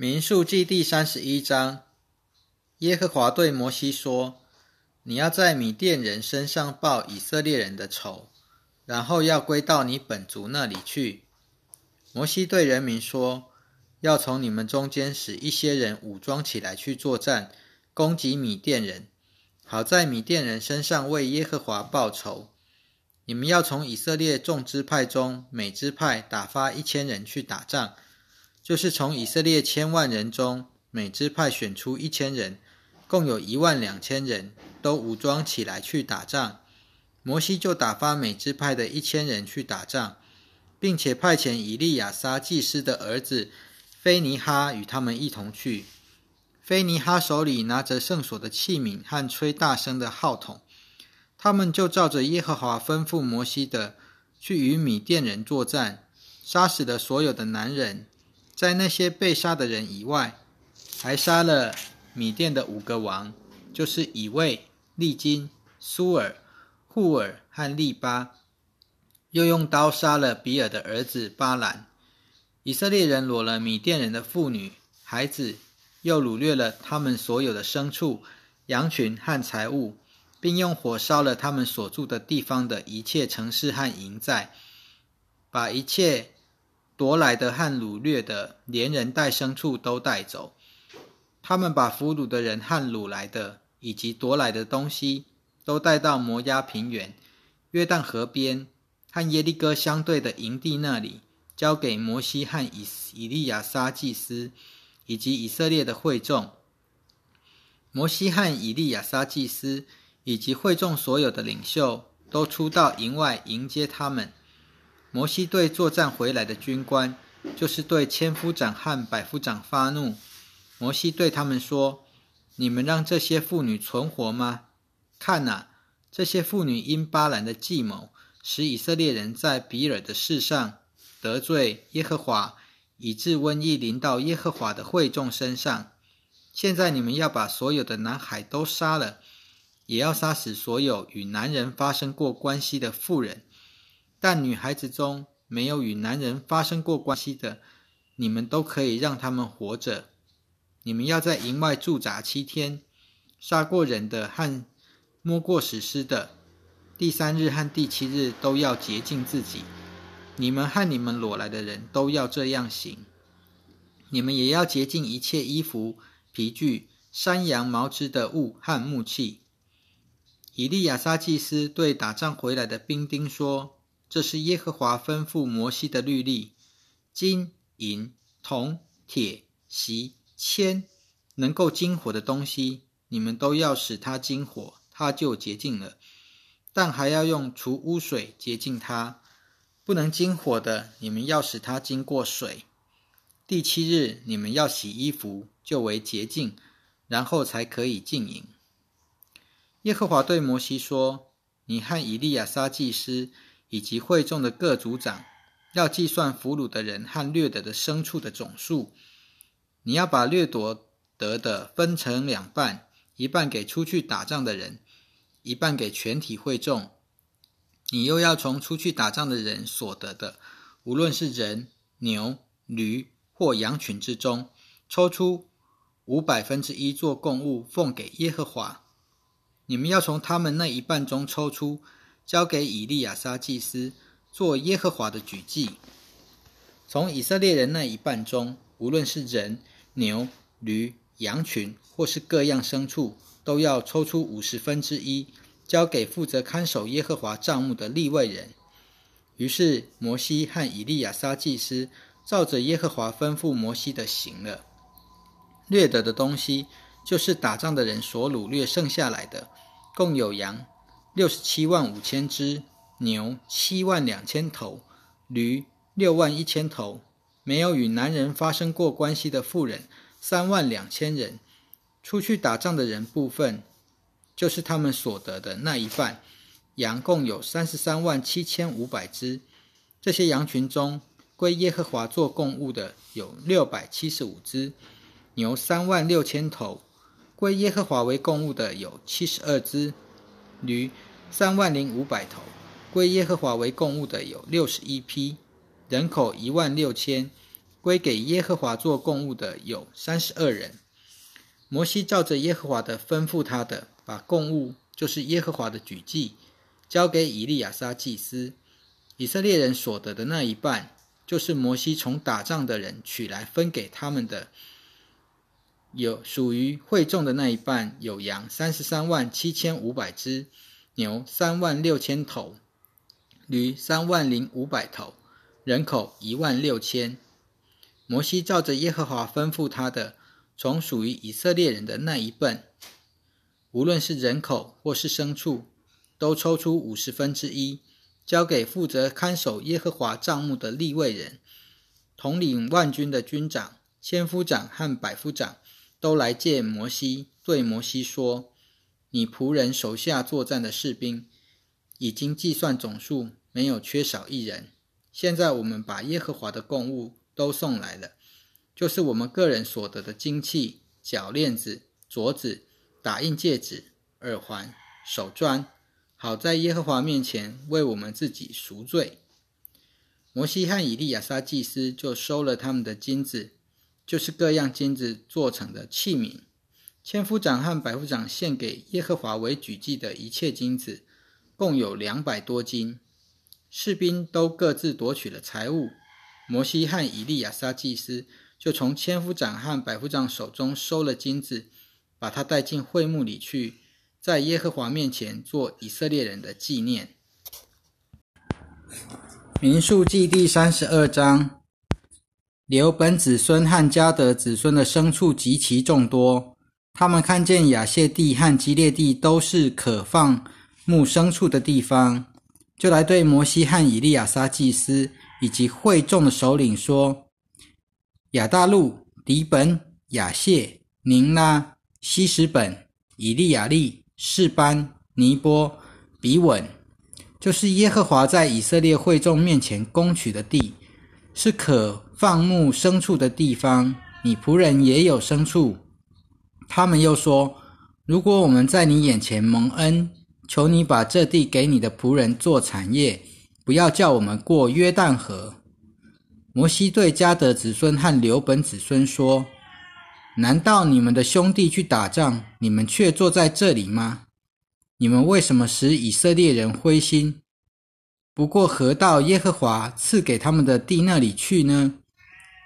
民数记第三十一章，耶和华对摩西说：“你要在米甸人身上报以色列人的仇，然后要归到你本族那里去。”摩西对人民说：“要从你们中间使一些人武装起来去作战，攻击米甸人，好在米甸人身上为耶和华报仇。你们要从以色列众支派中每支派打发一千人去打仗。”就是从以色列千万人中，每支派选出一千人，共有一万两千人，都武装起来去打仗。摩西就打发每支派的一千人去打仗，并且派遣以利亚撒祭司的儿子菲尼哈与他们一同去。菲尼哈手里拿着圣所的器皿和吹大声的号筒，他们就照着耶和华吩咐摩西的，去与米甸人作战，杀死了所有的男人。在那些被杀的人以外，还杀了米甸的五个王，就是以卫、利金、苏尔、户尔和利巴，又用刀杀了比尔的儿子巴兰。以色列人掳了米甸人的妇女、孩子，又掳掠了他们所有的牲畜、羊群和财物，并用火烧了他们所住的地方的一切城市和营寨，把一切。夺来的和掳掠的，连人带牲畜都带走。他们把俘虏的人和掳来的，以及夺来的东西，都带到摩押平原、约旦河边和耶利哥相对的营地那里，交给摩西和以以利亚撒祭司以及以色列的会众。摩西和以利亚撒祭司以及会众所有的领袖，都出到营外迎接他们。摩西对作战回来的军官，就是对千夫长和百夫长发怒。摩西对他们说：“你们让这些妇女存活吗？看哪，这些妇女因巴兰的计谋，使以色列人在比尔的事上得罪耶和华，以致瘟疫临到耶和华的会众身上。现在你们要把所有的男孩都杀了，也要杀死所有与男人发生过关系的妇人。”但女孩子中没有与男人发生过关系的，你们都可以让他们活着。你们要在营外驻扎七天，杀过人的和摸过死尸的，第三日和第七日都要洁净自己。你们和你们裸来的人都要这样行。你们也要洁净一切衣服、皮具、山羊毛织的物和木器。以利亚撒祭司对打仗回来的兵丁说。这是耶和华吩咐摩西的律例：金银铜铁锡铅，能够金火的东西，你们都要使它金火，它就洁净了。但还要用除污水洁净它。不能金火的，你们要使它经过水。第七日，你们要洗衣服，就为洁净，然后才可以进营。耶和华对摩西说：“你和以利亚撒祭司。”以及会众的各族长要计算俘虏的人和掠得的牲畜的总数。你要把掠夺得的分成两半，一半给出去打仗的人，一半给全体会众。你又要从出去打仗的人所得的，无论是人、牛、驴或羊群之中，抽出五百分之一做供物，奉给耶和华。你们要从他们那一半中抽出。交给以利亚撒祭司做耶和华的举祭。从以色列人那一半中，无论是人、牛、驴、羊群，或是各样牲畜，都要抽出五十分之一，交给负责看守耶和华帐幕的立位人。于是摩西和以利亚撒祭司照着耶和华吩咐摩西的行了。掠得的东西，就是打仗的人所掳掠剩下来的，共有羊。六十七万五千只牛，七万两千头驴，六万一千头。没有与男人发生过关系的妇人，三万两千人。出去打仗的人部分，就是他们所得的那一半。羊共有三十三万七千五百只。这些羊群中，归耶和华做供物的有六百七十五只。牛三万六千头，归耶和华为供物的有七十二只。驴三万零五百头，归耶和华为供物的有六十一批，人口一万六千，归给耶和华做供物的有三十二人。摩西照着耶和华的吩咐他的，把供物，就是耶和华的举祭，交给以利亚撒祭司。以色列人所得的那一半，就是摩西从打仗的人取来分给他们的。有属于会众的那一半，有羊三十三万七千五百只，牛三万六千头，驴三万零五百头，人口一万六千。摩西照着耶和华吩咐他的，从属于以色列人的那一份，无论是人口或是牲畜，都抽出五十分之一，交给负责看守耶和华帐幕的立位人，统领万军的军长、千夫长和百夫长。都来见摩西，对摩西说：“你仆人手下作战的士兵已经计算总数，没有缺少一人。现在我们把耶和华的供物都送来了，就是我们个人所得的金器、脚链子、镯子、打印戒指、耳环、手钻，好在耶和华面前为我们自己赎罪。”摩西和以利亚撒祭司就收了他们的金子。就是各样金子做成的器皿，千夫长和百夫长献给耶和华为举祭的一切金子，共有两百多斤。士兵都各自夺取了财物。摩西和以利亚撒祭司就从千夫长和百夫长手中收了金子，把他带进会幕里去，在耶和华面前做以色列人的纪念。民数记第三十二章。刘本子孙和迦德子孙的牲畜极其众多，他们看见亚谢地和基列地都是可放牧牲畜的地方，就来对摩西和以利亚撒祭司以及会众的首领说：“亚大路、迪本、亚谢、宁拉、西什本、以利亚利、士班、尼波、比稳，就是耶和华在以色列会众面前攻取的地，是可。”放牧牲畜的地方，你仆人也有牲畜。他们又说：“如果我们在你眼前蒙恩，求你把这地给你的仆人做产业，不要叫我们过约旦河。”摩西对迦德子孙和刘本子孙说：“难道你们的兄弟去打仗，你们却坐在这里吗？你们为什么使以色列人灰心？不过河到耶和华赐给他们的地那里去呢？”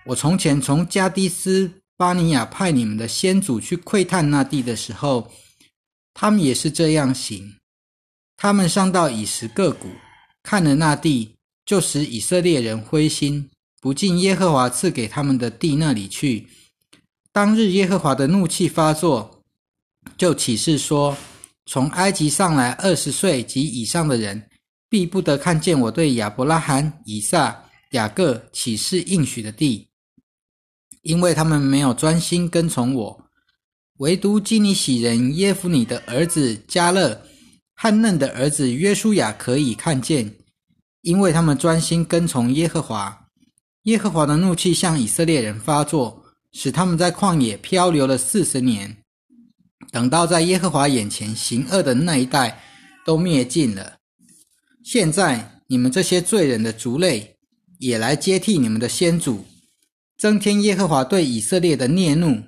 我从前从加迪斯巴尼亚派你们的先祖去窥探那地的时候，他们也是这样行。他们上到以实各谷，看了那地，就使以色列人灰心，不进耶和华赐给他们的地那里去。当日耶和华的怒气发作，就起誓说：从埃及上来二十岁及以上的人，必不得看见我对亚伯拉罕、以撒、雅各起誓应许的地。因为他们没有专心跟从我，唯独基尼喜人耶夫尼的儿子加勒和嫩的儿子约书亚可以看见，因为他们专心跟从耶和华。耶和华的怒气向以色列人发作，使他们在旷野漂流了四十年。等到在耶和华眼前行恶的那一代都灭尽了。现在你们这些罪人的族类也来接替你们的先祖。增添耶和华对以色列的孽怒。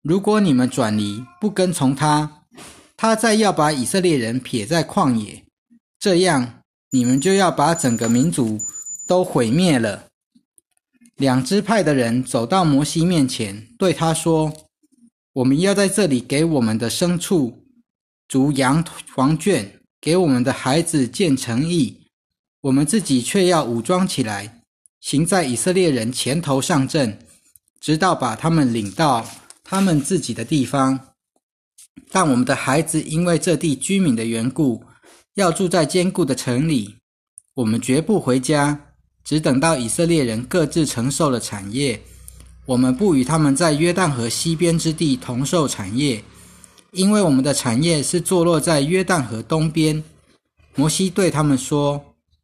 如果你们转离，不跟从他，他再要把以色列人撇在旷野，这样你们就要把整个民族都毁灭了。两支派的人走到摩西面前，对他说：“我们要在这里给我们的牲畜逐羊黄圈，给我们的孩子建城邑，我们自己却要武装起来。”行在以色列人前头上阵，直到把他们领到他们自己的地方。但我们的孩子因为这地居民的缘故，要住在坚固的城里。我们绝不回家，只等到以色列人各自承受了产业。我们不与他们在约旦河西边之地同受产业，因为我们的产业是坐落在约旦河东边。摩西对他们说：“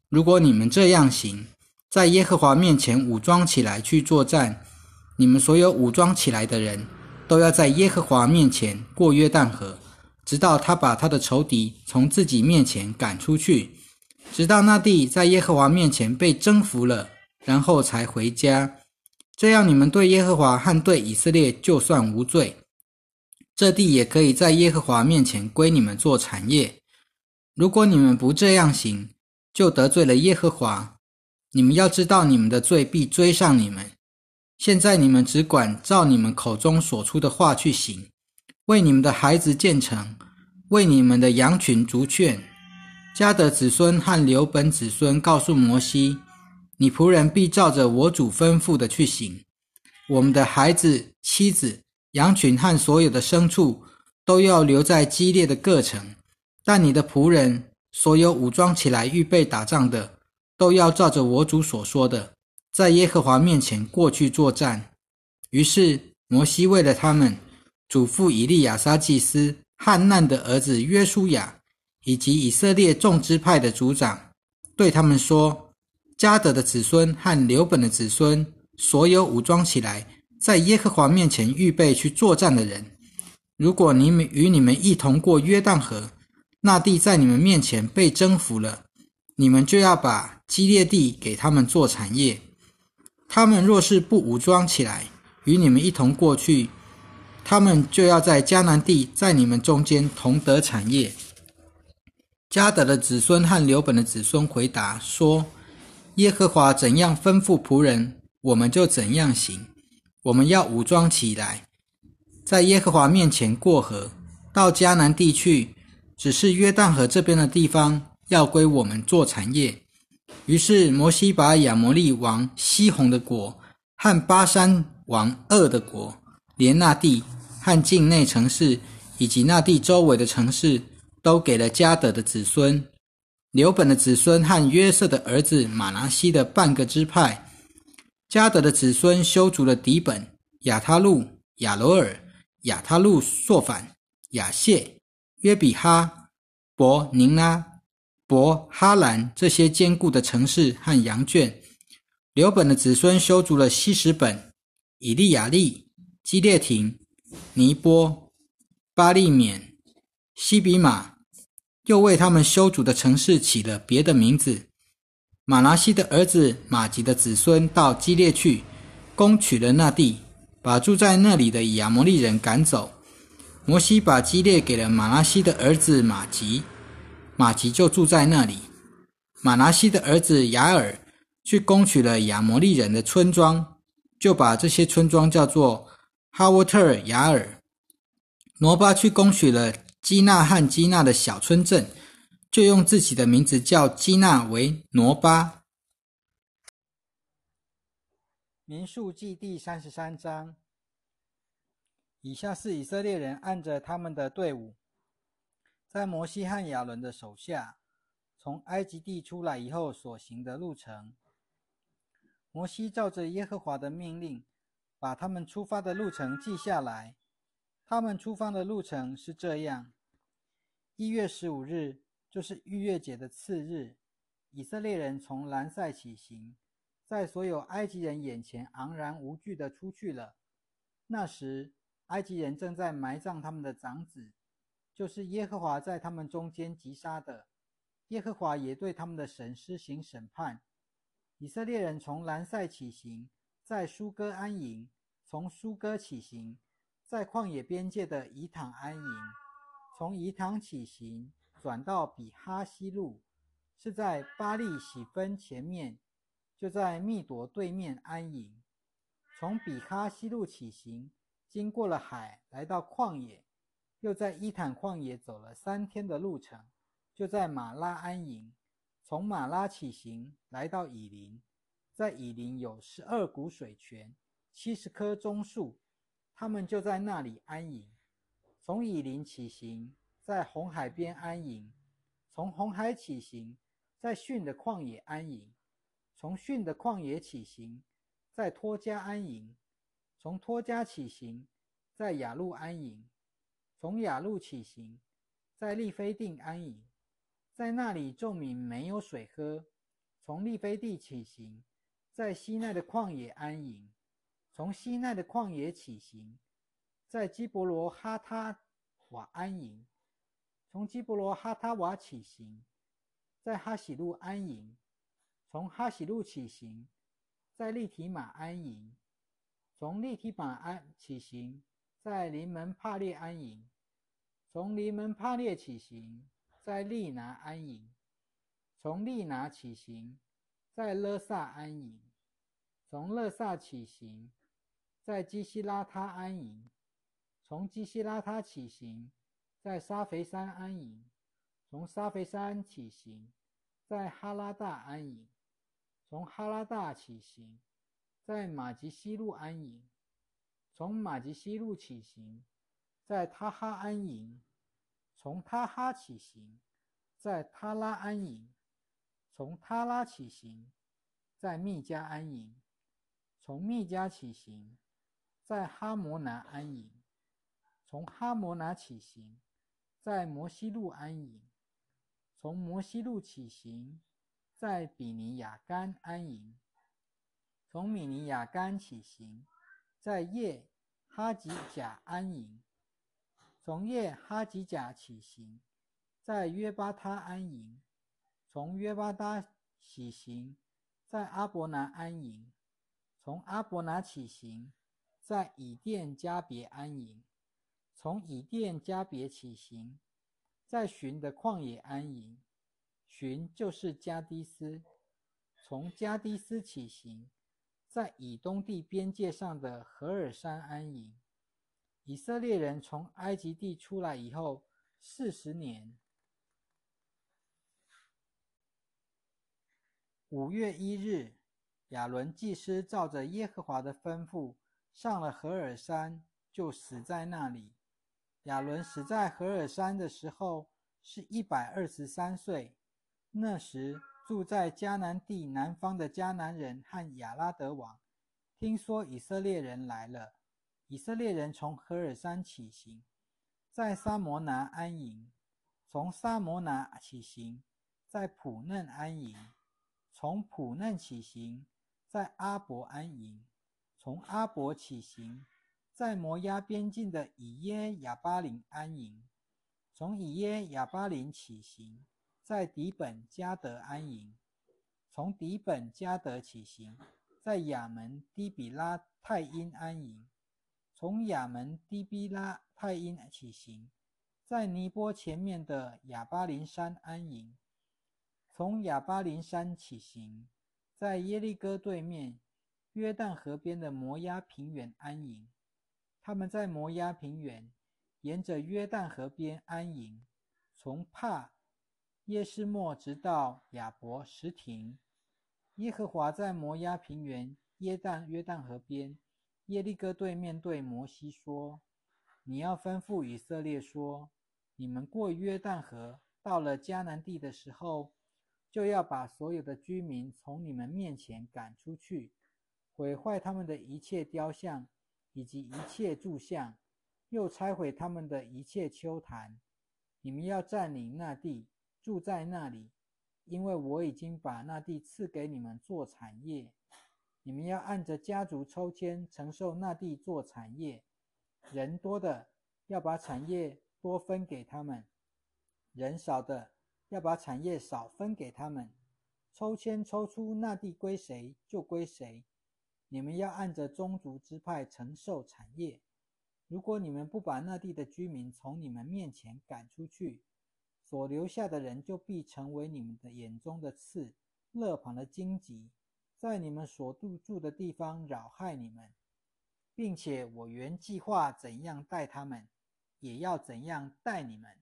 如果你们这样行，”在耶和华面前武装起来去作战，你们所有武装起来的人都要在耶和华面前过约旦河，直到他把他的仇敌从自己面前赶出去，直到那地在耶和华面前被征服了，然后才回家。这样你们对耶和华和对以色列就算无罪。这地也可以在耶和华面前归你们做产业。如果你们不这样行，就得罪了耶和华。你们要知道，你们的罪必追上你们。现在你们只管照你们口中所出的话去行，为你们的孩子建成，为你们的羊群逐劝。加德子孙和刘本子孙告诉摩西：“你仆人必照着我主吩咐的去行。我们的孩子、妻子。”羊群和所有的牲畜都要留在激烈的各城，但你的仆人所有武装起来预备打仗的，都要照着我主所说的，在耶和华面前过去作战。于是摩西为了他们，嘱咐以利亚撒祭司、汉难的儿子约书亚，以及以色列众支派的族长，对他们说：加德的子孙和刘本的子孙，所有武装起来。在耶和华面前预备去作战的人，如果你们与你们一同过约旦河，那地在你们面前被征服了，你们就要把基列地给他们做产业。他们若是不武装起来，与你们一同过去，他们就要在迦南地在你们中间同得产业。加德的子孙和刘本的子孙回答说：“耶和华怎样吩咐仆人，我们就怎样行。”我们要武装起来，在耶和华面前过河，到迦南地去。只是约旦河这边的地方要归我们做产业。于是摩西把亚摩利王西宏的国和巴山王恶的国，连那地和境内城市以及那地周围的城市，都给了加德的子孙、刘本的子孙和约瑟的儿子马拿西的半个支派。加德的子孙修筑了底本、亚他路、亚罗尔、亚他路朔反、亚谢、约比哈、伯宁拉、伯哈兰这些坚固的城市和羊圈。刘本的子孙修筑了西什本、以利亚利、基列廷、尼波、巴利缅、西比马，又为他们修筑的城市起了别的名字。马拉西的儿子马吉的子孙到基列去，攻取了那地，把住在那里的亚摩利人赶走。摩西把基列给了马拉西的儿子马吉，马吉就住在那里。马拿西的儿子雅尔去攻取了亚摩利人的村庄，就把这些村庄叫做哈沃特尔雅尔。挪巴去攻取了基纳和基纳的小村镇。就用自己的名字叫基纳为挪巴。民数记第三十三章。以下是以色列人按着他们的队伍，在摩西和亚伦的手下，从埃及地出来以后所行的路程。摩西照着耶和华的命令，把他们出发的路程记下来。他们出发的路程是这样：一月十五日。就是逾越节的次日，以色列人从兰塞起行，在所有埃及人眼前昂然无惧地出去了。那时，埃及人正在埋葬他们的长子，就是耶和华在他们中间击杀的。耶和华也对他们的神施行审判。以色列人从兰塞起行，在苏哥安营；从苏哥起行，在旷野边界的以坦安营；从以坦起行。转到比哈西路，是在巴利喜分前面，就在密朵对面安营。从比哈西路起行，经过了海，来到旷野，又在伊坦旷野走了三天的路程，就在马拉安营。从马拉起行，来到以林，在以林有十二股水泉，七十棵棕树，他们就在那里安营。从以林起行。在红海边安营，从红海起行，在逊的旷野安营；从逊的旷野起行，在托加安营；从托加起行，在雅路安营；从雅路起行，在利非定安营。在那里众民没有水喝。从利非地起行，在西奈的旷野安营；从西奈的旷野起行，在基伯罗哈他瓦安营。从基伯罗哈塔瓦起行，在哈喜路安营；从哈喜路起行，在利提马安营；从利提马安起行，在临门帕列安营；从临门帕列起行，在利拿安营；从利拿起行，在勒萨安营；从勒萨起行，在基西拉他安营；从基西拉他起行，在沙肥山安营；从沙肥山起行，在哈拉大安营；从哈拉大起行。在马吉西路安营，从马吉西路起行，在他哈安营；从他哈起行，在他拉安营；从他拉起行，在密加安营；从密加起行，在哈摩拿安营；从哈摩拿起行，在摩西路安营；从摩西路起行，在比尼亚干安营。从米尼亚干起行，在叶哈吉甲安营；从叶哈吉甲起行，在约巴他安营；从约巴他起行，在阿伯拿安营；从阿伯拿起行，在以甸加别安营；从以甸加别起行，在寻的旷野安营；寻就是加迪斯；从加迪斯起行。在以东地边界上的何尔山安营。以色列人从埃及地出来以后四十年，五月一日，亚伦祭司照着耶和华的吩咐上了何尔山，就死在那里。亚伦死在何尔山的时候是一百二十三岁，那时。住在迦南地南方的迦南人和亚拉德王，听说以色列人来了，以色列人从何尔山起行，在沙摩拿安营；从沙摩拿起行，在普嫩安营；从普嫩起行，在阿伯安营；从阿伯起行，在摩押边境的以耶亚巴林安营；从以耶亚巴林起行。在底本加德安营，从底本加德起行，在亚门低比拉泰因安营，从亚门低比拉泰因起行，在尼波前面的亚巴林山安营，从亚巴林山起行，在耶利哥对面约旦河边的摩押平原安营。他们在摩押平原沿着约旦河边安营，从帕。耶斯莫直到亚伯什亭，耶和华在摩押平原耶旦约旦河边耶利哥对面对摩西说：“你要吩咐以色列说，你们过约旦河到了迦南地的时候，就要把所有的居民从你们面前赶出去，毁坏他们的一切雕像以及一切柱像，又拆毁他们的一切丘坛。你们要占领那地。”住在那里，因为我已经把那地赐给你们做产业。你们要按着家族抽签承受那地做产业。人多的要把产业多分给他们，人少的要把产业少分给他们。抽签抽出那地归谁就归谁。你们要按着宗族支派承受产业。如果你们不把那地的居民从你们面前赶出去，所留下的人就必成为你们的眼中的刺，勒旁的荆棘，在你们所住住的地方扰害你们，并且我原计划怎样待他们，也要怎样待你们。